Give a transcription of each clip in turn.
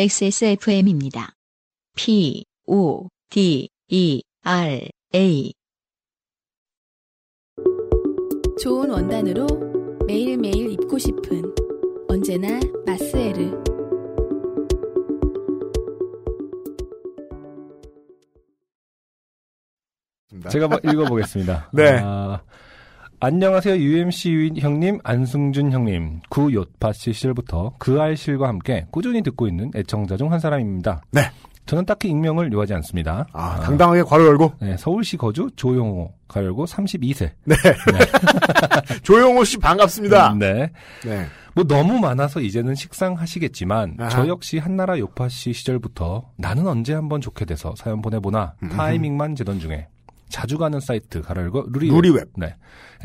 XSFM입니다. P, O, D, E, R, A. 좋은 원단으로 매일매일 입고 싶은 언제나 마스에르. 제가 뭐 읽어보겠습니다. 네. 아, 안녕하세요. UMC 형님, 안승준 형님. 구 요파시 시절부터 그 알 실과 함께 꾸준히 듣고 있는 애청자 중 한 사람입니다. 네. 저는 딱히 익명을 요하지 않습니다. 아, 당당하게 괄호 열고. 네, 서울시 거주 조용호 가열고 32세. 네. 조용호 씨 반갑습니다. 네. 네. 뭐 너무 많아서 이제는 식상하시겠지만 아하. 저 역시 한나라 요파시 시절부터 나는 언제 한번 좋게 돼서 사연 보내보나 음. 타이밍만 재던 중에 자주 가는 사이트 가로 열고 루리웹. 누리웹. 네.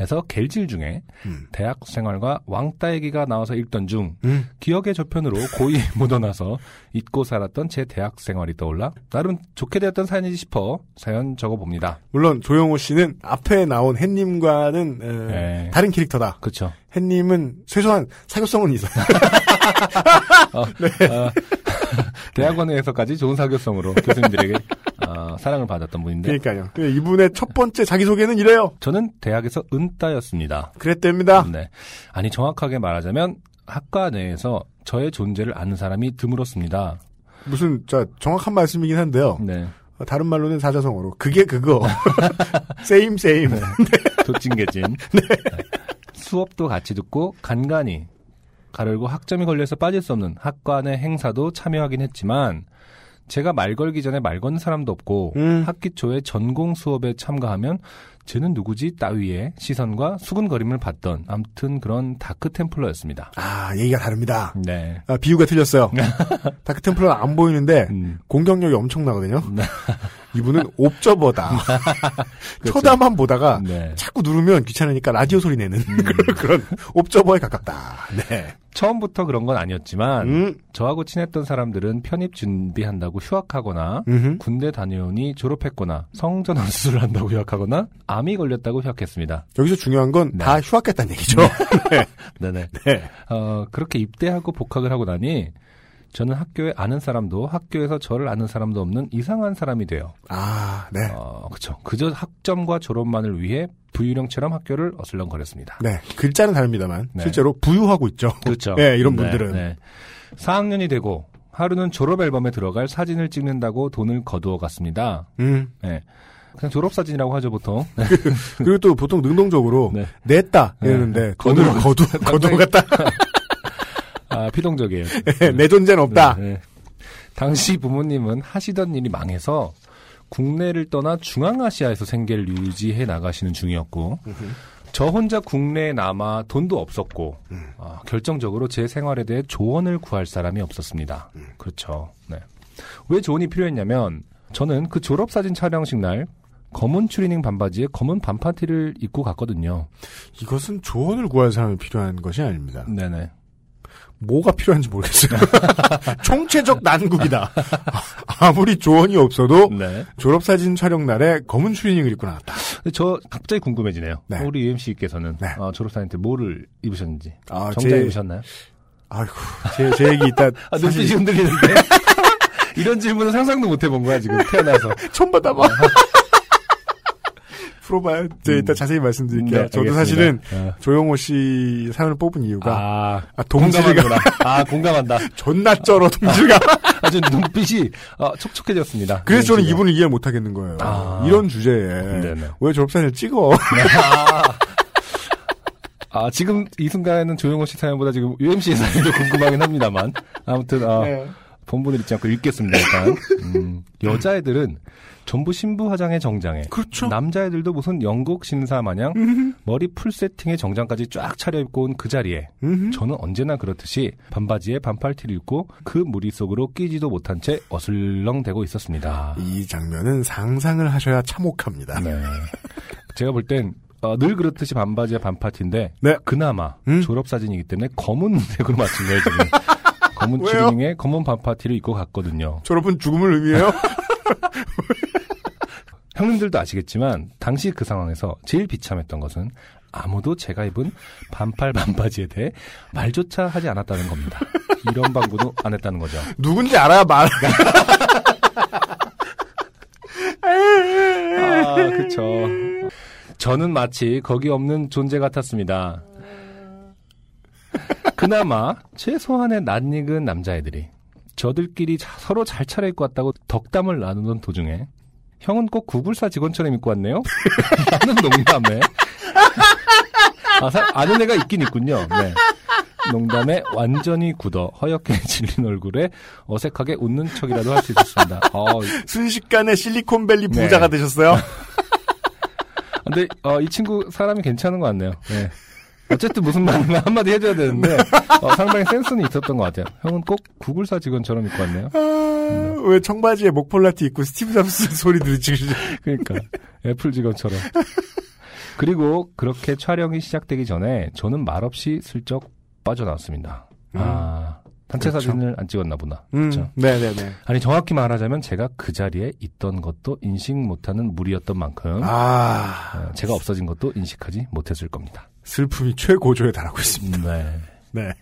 에서 겔질 중에 음. 대학 생활과 왕따 얘기가 나와서 읽던 중 음. 기억의 저편으로 고이 묻어나서 잊고 살았던 제 대학 생활이 떠올라 나름 좋게 되었던 사연이지 싶어 사연 적어봅니다. 물론 조용호 씨는 앞에 나온 햇님과는 에, 네. 다른 캐릭터다. 그렇죠. 햇님은 최소한 사교성은 있어요. 어, 대학원에서까지 좋은 사교성으로 교수님들에게 어, 사랑을 받았던 분인데 그러니까요. 근데 이분의 첫 번째 자기소개는 이래요. 저는 대학에서 은따였습니다. 그랬답니다. 네. 아니 정확하게 말하자면 학과 내에서 저의 존재를 아는 사람이 드물었습니다. 무슨 저 정확한 말씀이긴 한데요. 네. 어, 다른 말로는 사자성어로 그게 그거. 세임 세임. 도찐개진. 네. 수업도 같이 듣고 간간히 가르고 학점이 걸려서 빠질 수 없는 학과 내 행사도 참여하긴 했지만 제가 말 걸기 전에 말 거는 사람도 없고 음. 학기 초에 전공 수업에 참가하면 쟤는 누구지 따위의 시선과 수근거림을 받던 암튼 그런 다크 템플러였습니다. 아 얘기가 다릅니다. 네. 아, 비유가 틀렸어요. 다크 템플러는 안 보이는데 음. 공격력이 엄청나거든요. 네. 이분은 옵저버다. 그렇죠. 쳐다만 보다가 네. 자꾸 누르면 귀찮으니까 라디오 소리 내는 그런, 그런 옵저버에 가깝다. 네. 처음부터 그런 건 아니었지만 음, 저하고 친했던 사람들은 편입 준비한다고 휴학하거나 음흠. 군대 다녀오니 졸업했거나 성전환 수술을 한다고 휴학하거나 암이 걸렸다고 휴학했습니다. 여기서 중요한 건 네. 다 휴학했다는 얘기죠. 네네. 네. 어, 그렇게 입대하고 복학을 하고 나니 저는 학교에 아는 사람도 학교에서 저를 아는 사람도 없는 이상한 사람이 돼요. 아, 네. 어, 그쵸. 그저 학점과 졸업만을 위해 부유령처럼 학교를 어슬렁거렸습니다. 네. 글자는 다릅니다만 네. 실제로 부유하고 있죠. 그렇죠. 네, 이런 네, 분들은. 네. 4학년이 되고 하루는 졸업 앨범에 들어갈 사진을 찍는다고 돈을 거두어 갔습니다. 음. 네. 그냥 졸업 사진이라고 하죠 보통. 네. 그리고 또 보통 능동적으로 네. 냈다 네. 이러는데 거두- 돈을 거두 거두 갔다. 아 피동적이에요. 내 존재는 없다. 네, 네. 당시 부모님은 하시던 일이 망해서 국내를 떠나 중앙아시아에서 생계를 유지해 나가시는 중이었고 저 혼자 국내에 남아 돈도 없었고 음. 아, 결정적으로 제 생활에 대해 조언을 구할 사람이 없었습니다. 음. 그렇죠. 네. 왜 조언이 필요했냐면 저는 그 졸업사진 촬영식 날 검은 추리닝 반바지에 검은 반파티를 입고 갔거든요. 이것은 조언을 구할 사람이 필요한 것이 아닙니다. 네네. 뭐가 필요한지 모르겠어요. 총체적 난국이다. 아무리 조언이 없어도 네. 졸업사진 촬영 날에 검은 추리닝을 입고 나왔다. 저 갑자기 궁금해지네요. 네. 우리 UMC께서는 네. 어, 졸업사진 때 뭐를 입으셨는지 아, 정장 제- 입으셨나요? 아이고, 제, 제 얘기 이따 아, 사실 눈빛이 흔들리는데 이런 질문은 상상도 못 해본 거야 지금 태어나서. 처음 받아봐. 풀어봐요. 제가 이따 자세히 말씀드릴게요. 네, 저도. 사실은 어. 조용호 씨 사연을 뽑은 이유가 아, 아, 동지가 공감하는구나. 아 공감한다. 존나 쩔어 동지가. 아 주 눈빛이 어, 촉촉해졌습니다. 그래서 저는 지금. 이분을 이해 못 하겠는 거예요. 아. 이런 주제에 네네. 왜 졸업사진을 찍어? 아, 아, 지금 이 순간에는 조용호 씨 사연보다 지금 UMC의 사연이 더 궁금하긴 합니다만 아무튼 어, 네. 본분을 잊지 않고 읽겠습니다 일단. 음, 여자애들은 전부 신부 화장의 정장에 그렇죠. 남자애들도 무슨 영국 신사 마냥 머리 풀 세팅에 정장까지 쫙 차려입고 온 그 자리에 음흠. 저는 언제나 그렇듯이 반바지에 반팔티를 입고 그 무리 속으로 끼지도 못한 채 어슬렁대고 있었습니다. 이 장면은 상상을 하셔야 참혹합니다. 네. 제가 볼땐 어, 늘 그렇듯이 반바지에 반팔티인데 네. 그나마 음? 졸업 사진이기 때문에 검은색으로 맞춘 거예요 지금. 검은? 추리닝에 검은 반팔티를 입고 갔거든요. 졸업은 죽음을 의미해요? 형님들도 아시겠지만 당시 그 상황에서 제일 비참했던 것은 아무도 제가 입은 반팔 반바지에 대해 말조차 하지 않았다는 겁니다. 이런 방구도 안 했다는 거죠. 누군지 알아야 말. 아, 그쵸. 저는 마치 거기 없는 존재 같았습니다. 그나마 최소한의 낯익은 남자애들이 저들끼리 자- 서로 잘 차려입고 왔다고 덕담을 나누던 도중에 형은 꼭 구글사 직원처럼 입고 왔네요? 라는 농담에 아, 사- 아는 애가 있긴 있군요. 네. 농담에 완전히 굳어 허옇게 질린 얼굴에 어색하게 웃는 척이라도 할 수 있었습니다. 어, 순식간에 실리콘밸리 네. 부자가 되셨어요? 근데 어, 이 친구 사람이 괜찮은 것 같네요. 네. 어쨌든 무슨 말 한마디 해줘야 되는데 어, 상당히 센스는 있었던 것 같아요. 형은 꼭 구글사 직원처럼 입고 왔네요. 아, 왜 청바지에 목폴라티 입고 스티브 잡스 소리 들으시지? 그러니까 애플 직원처럼. 그리고 그렇게 촬영이 시작되기 전에 저는 말없이 슬쩍 빠져나왔습니다. 아 단체 그렇죠. 사진을 안 찍었나 보나. 음, 그렇죠. 네네네. 아니 정확히 말하자면 제가 그 자리에 있던 것도 인식 못하는 무리였던 만큼 아, 어, 제가 없어진 것도 인식하지 못했을 겁니다. 슬픔이 최고조에 달하고 있습니다. 네. 네.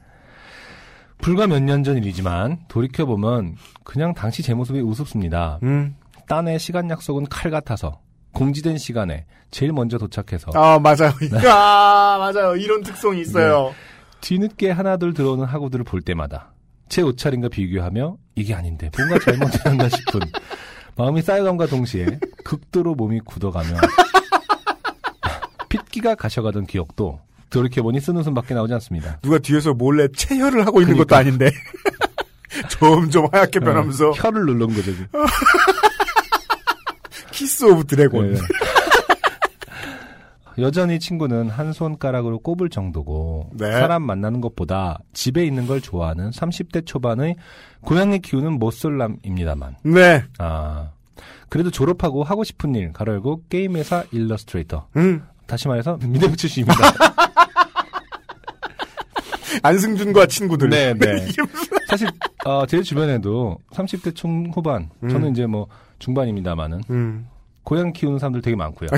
불과 몇 년 전 일이지만 돌이켜 보면 그냥 당시 제 모습이 우습습니다. 음. 딴의 시간 약속은 칼 같아서 공지된 시간에 제일 먼저 도착해서 아, 맞아요. 아, 맞아요. 이런 특성이 있어요. 뒤늦게 하나둘 들어오는 학우들을 볼 때마다 제 옷차림과 비교하며 이게 아닌데 뭔가 잘못했나 싶은 마음이 쌓여감과 동시에 극도로 몸이 굳어가며 핏기가 가셔가던 기억도 돌이켜보니 쓰는 숨밖에 나오지 않습니다. 누가 뒤에서 몰래 체혈을 하고 있는 것도 아닌데. 점점 하얗게 변하면서 어, 혀를 누른 거죠. 키스 오브 드래곤. 네. 여전히 친구는 한 손가락으로 꼽을 정도고 네. 사람 만나는 것보다 집에 있는 걸 좋아하는 30대 초반의 고양이 키우는 모솔남입니다만 네. 아 그래도 졸업하고 하고 싶은 일 가로 열고 게임 회사 일러스트레이터 음. 다시 말해서 미대부 출신입니다. 안승준과 친구들. 네, 네. 사실 어, 제 주변에도 30대 중후반 음. 저는 이제 뭐 중반입니다만은 음. 고양이 키우는 사람들 되게 많고요.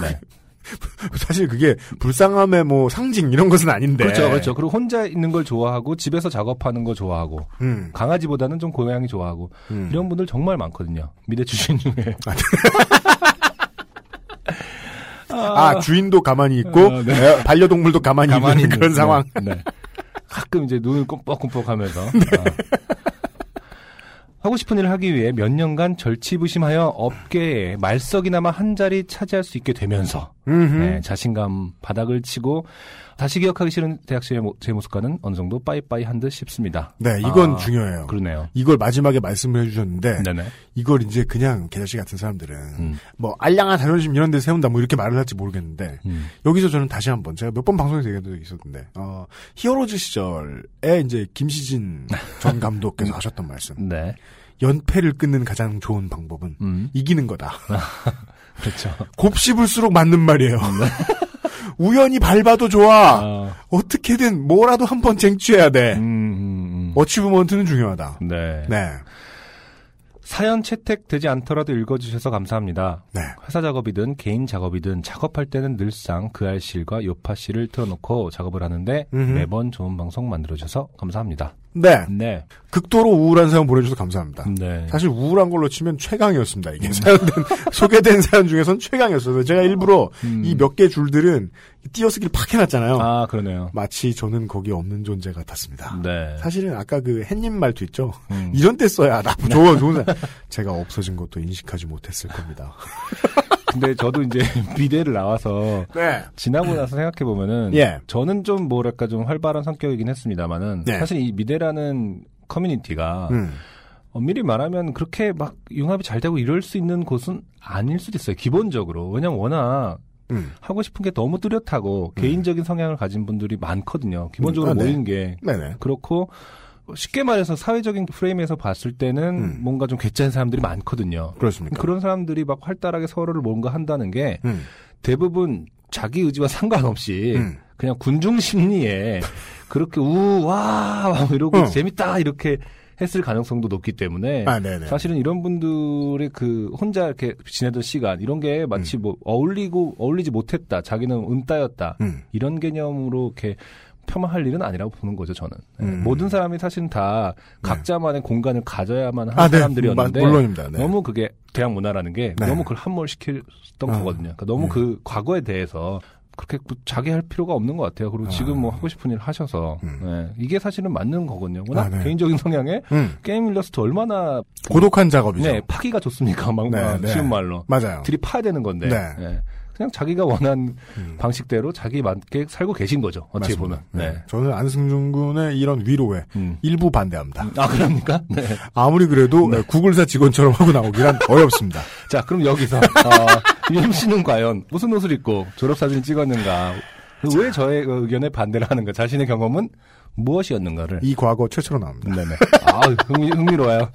네. 사실 그게 불쌍함의 뭐 상징 이런 것은 아닌데. 그렇죠, 그렇죠. 그리고 혼자 있는 걸 좋아하고 집에서 작업하는 거 좋아하고 음. 강아지보다는 좀 고양이 좋아하고 음. 이런 분들 정말 많거든요. 미대 출신 중에. 아, 주인도 가만히 있고 어, 네. 에, 반려동물도 가만히, 있는 그런 네, 상황. 네. 가끔 이제 눈을 꼼뻑꼼뻑하면서 네. 아. 하고 싶은 일을 하기 위해 몇 년간 절치부심하여 업계에 말석이나마 한 자리 차지할 수 있게 되면서. 네, 자신감 바닥을 치고 다시 기억하기 싫은 대학생의 모- 제 모습과는 어느 정도 빠이빠이 한 듯 싶습니다. 네, 이건 아, 중요해요. 그러네요. 이걸 마지막에 말씀을 해주셨는데 네네. 이걸 이제 그냥 개자씨 같은 사람들은 음, 뭐 알량한 자존심 이런 데 세운다 뭐 이렇게 말을 할지 모르겠는데 음. 여기서 저는 다시 한번 제가 몇 번 방송에서 얘기한 적이 있었는데 어, 히어로즈 시절에 이제 김시진 전 감독께서 하셨던 말씀 네. 연패를 끊는 가장 좋은 방법은 음. 이기는 거다. 그렇죠. 곱씹을수록 맞는 말이에요. 우연히 밟아도 좋아. 아, 어떻게든 뭐라도 한 번 쟁취해야 돼. 음, 음, 어치브먼트는 중요하다. 음. 네. 네. 사연 채택되지 않더라도 읽어주셔서 감사합니다. 네. 회사 작업이든 개인 작업이든 작업할 때는 늘상 그 알실과 요파 씨를 틀어놓고 작업을 하는데 음흠. 매번 좋은 방송 만들어주셔서 감사합니다. 네. 네. 극도로 우울한 사연 보내주셔서 감사합니다. 네. 사실 우울한 걸로 치면 최강이었습니다. 이게 사연된 소개된 사연 중에선 최강이었어요. 제가 일부러 음. 이몇 개 줄들은 띄어쓰기를 팍 해놨잖아요. 아, 그러네요. 마치 저는 거기 없는 존재 같았습니다. 네. 사실은 아까 그 햇님 말도 있죠. 음. 이런 때 써야 나 좋은 좋은 사연. 제가 없어진 것도 인식하지 못했을 겁니다. 근데 저도 이제 미대를 나와서 네. 지나고 나서 생각해 보면은 예. 저는 좀 뭐랄까 좀 활발한 성격이긴 했습니다만은 네. 사실 이 미대라는 커뮤니티가 음. 엄밀히 말하면 그렇게 막 융합이 잘 되고 이럴 수 있는 곳은 아닐 수도 있어요. 기본적으로 왜냐면 워낙 음. 하고 싶은 게 너무 뚜렷하고 개인적인 성향을 가진 분들이 많거든요. 기본적으로 음, 아, 네. 모인 게 네네. 그렇고 쉽게 말해서 사회적인 프레임에서 봤을 때는 음. 뭔가 좀 괴짜인 사람들이 많거든요. 그렇습니까? 그런 사람들이 막 활달하게 서로를 뭔가 한다는 게 음. 대부분 자기 의지와 상관없이 음. 그냥 군중 심리에 그렇게 우와 이러고 어. 재밌다 이렇게 했을 가능성도 높기 때문에 아. 사실은 이런 분들의 그 혼자 이렇게 지내던 시간 이런 게 마치 뭐 어울리고 어울리지 못했다 자기는 은따였다 음. 이런 개념으로 이렇게 폄하할 일은 아니라고 보는 거죠 저는 네. 음. 모든 사람이 사실은 다 각자만의 공간을 가져야만 한 아, 네. 사람들이었는데 마- 물론입니다. 네. 너무 그게 대학 문화라는 게 네. 너무 그걸 함몰시켰던 아, 거거든요. 그러니까 너무 네. 그 과거에 대해서 그렇게 뭐 자기 할 필요가 없는 것 같아요. 그리고 지금 뭐 하고 싶은 일 하셔서 음. 네. 이게 사실은 맞는 거거든요. 워낙 아, 네. 개인적인 성향에 음. 게임 일러스트 얼마나 고독한 작업이죠. 네, 파기가 좋습니까? 막 네, 막 네. 쉬운 말로 맞아요. 들이 파야 되는 건데 네. 네. 그냥 자기가 원한 음. 방식대로 자기 맞게 살고 계신 거죠. 어떻게 맞습니다. 보면. 네. 네. 저는 안승준 군의 이런 위로에 음. 일부 반대합니다. 아 그럽니까? 네. 아무리 그래도 구글사 직원처럼 하고 나오기란 어렵습니다. 자, 그럼 여기서 어, 유임 씨는 과연 무슨 옷을 입고 졸업 사진을 찍었는가? 왜 저의 그 의견에 반대를 하는가? 자신의 경험은 무엇이었는가를. 이 과거 최초로 나옵니다. 네네. 아, 흥미, 흥미로워요.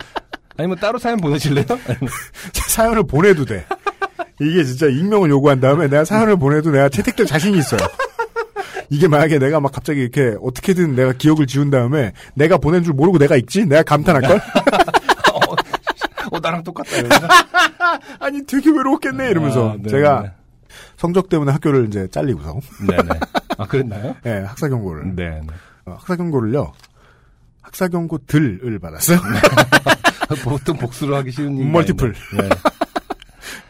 아니면 따로 사연 보내실래요? 사연을 보내도 돼. 이게 진짜 익명을 요구한 다음에 내가 사연을 보내도 내가 채택될 자신이 있어요. 이게 만약에 내가 막 갑자기 이렇게 어떻게든 내가 기억을 지운 다음에 내가 보낸 줄 모르고 내가 읽지? 내가 감탄할걸? 어, 나랑 똑같다. 아니 되게 외로웠겠네 이러면서 아, 네네. 제가 성적 때문에 학교를 이제 잘리고서 네네. 아, 그랬나요? 예, 학사 경고를 네네. 어, 학사 경고를요. 학사 경고 들을 받았어요. 보통 복수를 하기 쉬운 멀티플. 아닌데.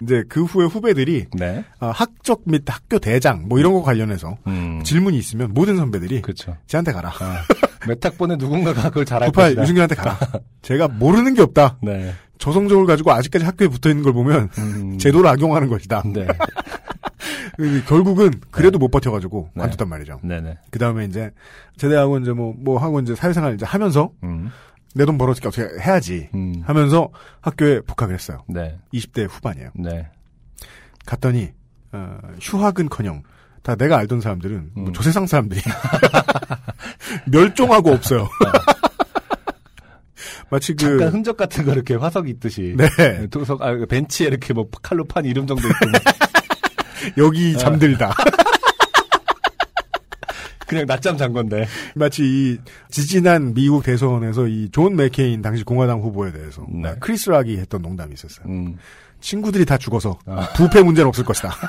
이제 그 후에 후배들이 네. 네. 아, 학적 및 학교 대장 뭐 이런 거 관련해서 음. 질문이 있으면 모든 선배들이 그렇죠. 쟤한테 가라. 아, 몇 학번에 누군가가 그걸 잘할 98 것이다. 유승균한테 가라. 제가 모르는 게 없다. 네. 저 성적을 가지고 아직까지 학교에 붙어 있는 걸 보면 음. 제도를 악용하는 것이다. 네. 그 결국은 그래도 못 버텨가지고 네. 관뒀단 말이죠. 네네. 그 다음에 이제 제대하고 이제 뭐, 뭐 하고 이제 사회생활 이제 하면서 음. 내 돈 벌어지게 어떻게 해야지 음. 하면서 학교에 복학을 했어요. 네. 20대 후반이에요. 네. 갔더니 어, 휴학은커녕 다 내가 알던 사람들은 뭐 음. 조세상 사람들이 멸종하고 없어요. 마치 그 잠깐 흔적 같은 거 이렇게 화석이 있듯이. 네. 도석, 아, 벤치에 이렇게 뭐 칼로 판 이름 정도 있고. 뭐 여기 잠들다. 그냥 낮잠 잔 건데. 마치 이 지지난 미국 대선에서 이 존 맥케인 당시 공화당 후보에 대해서 네. 아, 크리스 락이 했던 농담이 있었어요. 음. 친구들이 다 죽어서 아. 부패 문제는 없을 것이다.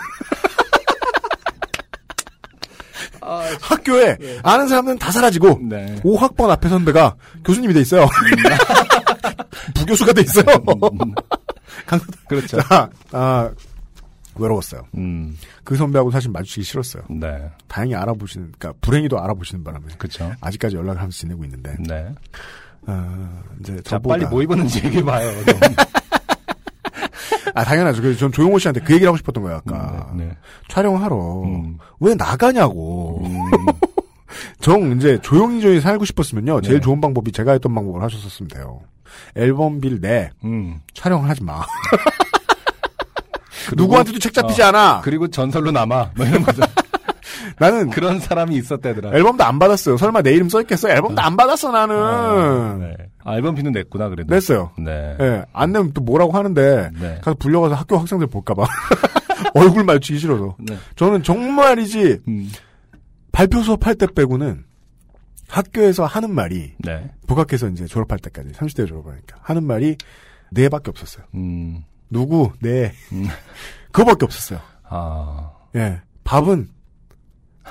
학교에 아는 사람들은 다 사라지고 네. 5학번 앞에 선배가 교수님이 돼 있어요. 부교수가 돼 있어요. 강- 그렇죠. 자, 아, 외로웠어요. 음. 그 선배하고 사실 마주치기 싫었어요. 네. 다행히 알아보시는, 그러니까 불행히도 알아보시는 바람에 그렇죠. 아직까지 연락을 하면서 지내고 있는데, 네. 아, 이제 자, 빨리 뭐 입었는지 얘기해 봐요. 아 당연하죠. 그래서 전 조용호 씨한테 그 얘기를 하고 싶었던 거예요. 아까 네. 네. 촬영하러 음. 왜 나가냐고. 음. 정 이제 조용히 조용히 살고 싶었으면요. 제일 네. 좋은 방법이 제가 했던 방법을 하셨었으면 돼요. 앨범빌 내 음. 촬영을 하지 마. 그리고- 누구한테도 책 잡히지 어, 않아. 그리고 전설로 남아. 뭐 이런 거죠. 나는 그런 사람이 있었대더라. 앨범도 안 받았어요. 설마 내 이름 써 있겠어? 앨범도 안 받았어 나는. 아, 네. 아, 앨범 비는 냈구나, 그래도. 냈어요. 네. 예, 안 내면 또 뭐라고 하는데 네. 가서 불려가서 학교 학생들 볼까봐 얼굴 마주치기 싫어서. 네. 저는 정말이지 음. 발표 수업할 때 빼고는 학교에서 하는 말이 네. 복학해서 이제 졸업할 때까지 30대 졸업하니까 하는 말이 네 밖에 없었어요. 음. 누구 네 음. 그거밖에 없었어요. 아. 예 밥은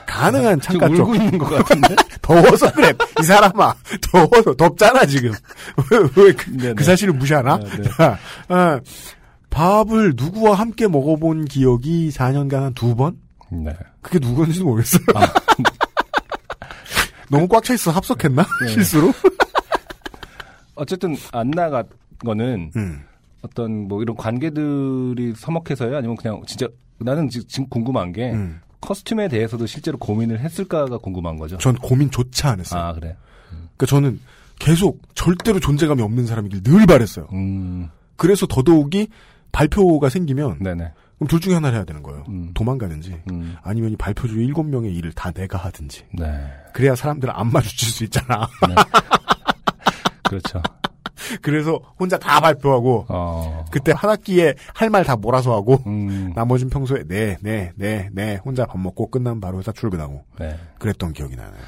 가능한 창가 쪽 울고 있는 것 같은데? 더워서 그래 이 사람아 더워서 덥잖아 지금 왜그 네네. 사실을 무시하나? 네, 네. 아, 밥을 누구와 함께 먹어본 기억이 4년간 한 두 번? 네. 그게 누구인지도 모르겠어요. 아. 너무 꽉 차 있어 합석했나? 네. 실수로? 어쨌든 안 나간 거는 음. 어떤 뭐 이런 관계들이 서먹해서요? 아니면 그냥 진짜 나는 지- 지금 궁금한 게 음. 커스튬에 대해서도 실제로 고민을 했을까가 궁금한 거죠. 전 고민조차 안 했어요. 아, 그래. 그러니까 저는 계속 절대로 존재감이 없는 사람이길 늘 바랬어요. 음. 그래서 더더욱이 발표가 생기면 네네. 그럼 둘 중에 하나를 해야 되는 거예요. 음. 도망가든지 음. 아니면 이 발표 중에 일곱 명의 일을 다 내가 하든지. 네. 그래야 사람들을 안 마주칠 수 있잖아. 그렇죠. 그래서 혼자 다 발표하고 어. 그때 한 학기에 할 말 다 몰아서 하고 음. 나머진 평소에 네, 네, 네, 네 혼자 밥 먹고 끝나면 바로 회사 출근하고 네. 그랬던 기억이 나네요.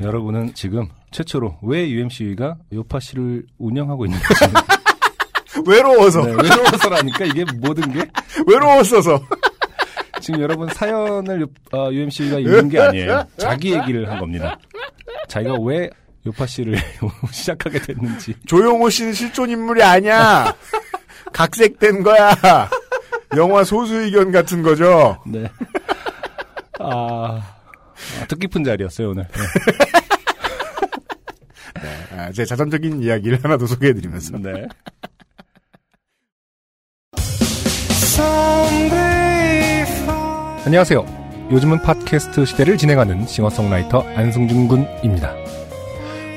여러분은 지금 최초로 왜 UMC가 요파 씨를 운영하고 있는지 외로워서 네, 외로워서라니까 이게 모든 게 외로웠어서 지금 여러분 사연을 어, UMC가 읽는 게 아니에요. 자기 얘기를 한 겁니다. 자기가 왜 요파 씨를 시작하게 됐는지. 조용호 씨는 실존 인물이 아니야. 각색된 거야. 영화 소수 의견 같은 거죠. 네. 아, 아, 뜻깊은 자리였어요, 오늘. 네. 아, 제 자전적인 이야기를 하나 더 소개해드리면서. 네. 안녕하세요. 요즘은 팟캐스트 시대를 진행하는 싱어송라이터 안승준 군입니다.